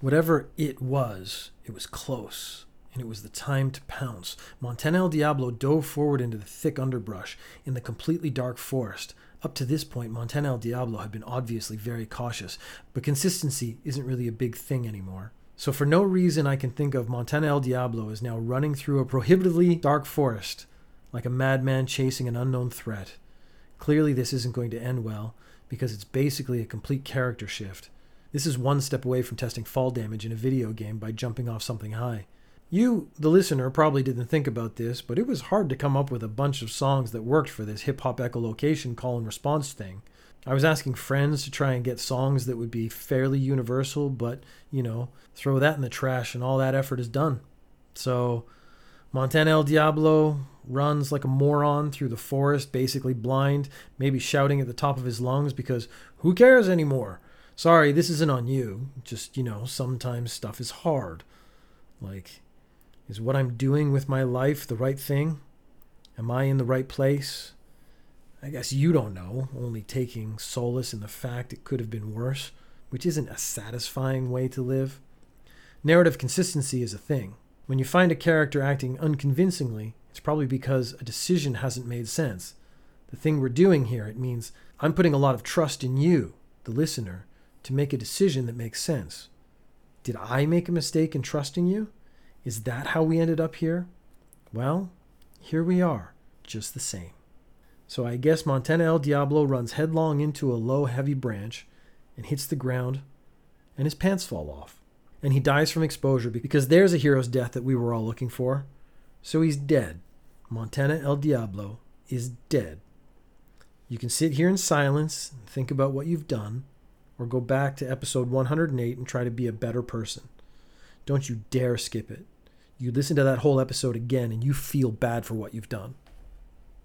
Whatever it was, it was close, and it was the time to pounce. Montana El Diablo dove forward into the thick underbrush in the completely dark forest. Up to this point, Montana El Diablo had been obviously very cautious, but consistency isn't really a big thing anymore. So, for no reason I can think of, Montana El Diablo is now running through a prohibitively dark forest like a madman chasing an unknown threat. Clearly, this isn't going to end well because it's basically a complete character shift. This is one step away from testing fall damage in a video game by jumping off something high. You, the listener, probably didn't think about this, but it was hard to come up with a bunch of songs that worked for this hip hop echolocation call and response thing. I was asking friends to try and get songs that would be fairly universal, but, you know, throw that in the trash and all that effort is done. So, Montana El Diablo runs like a moron through the forest, basically blind, maybe shouting at the top of his lungs because who cares anymore? Sorry, this isn't on you. Just, you know, sometimes stuff is hard. Like, is what I'm doing with my life the right thing? Am I in the right place? I guess you don't know, only taking solace in the fact it could have been worse, which isn't a satisfying way to live. Narrative consistency is a thing. When you find a character acting unconvincingly, it's probably because a decision hasn't made sense. The thing we're doing here, it means I'm putting a lot of trust in you, the listener, to make a decision that makes sense. Did I make a mistake in trusting you? Is that how we ended up here? Well, here we are, just the same. So I guess Montana El Diablo runs headlong into a low, heavy branch and hits the ground, and his pants fall off. And he dies from exposure because there's a hero's death that we were all looking for. So he's dead. Montana El Diablo is dead. You can sit here in silence and think about what you've done, or go back to episode 108 and try to be a better person. Don't you dare skip it. You listen to that whole episode again and you feel bad for what you've done.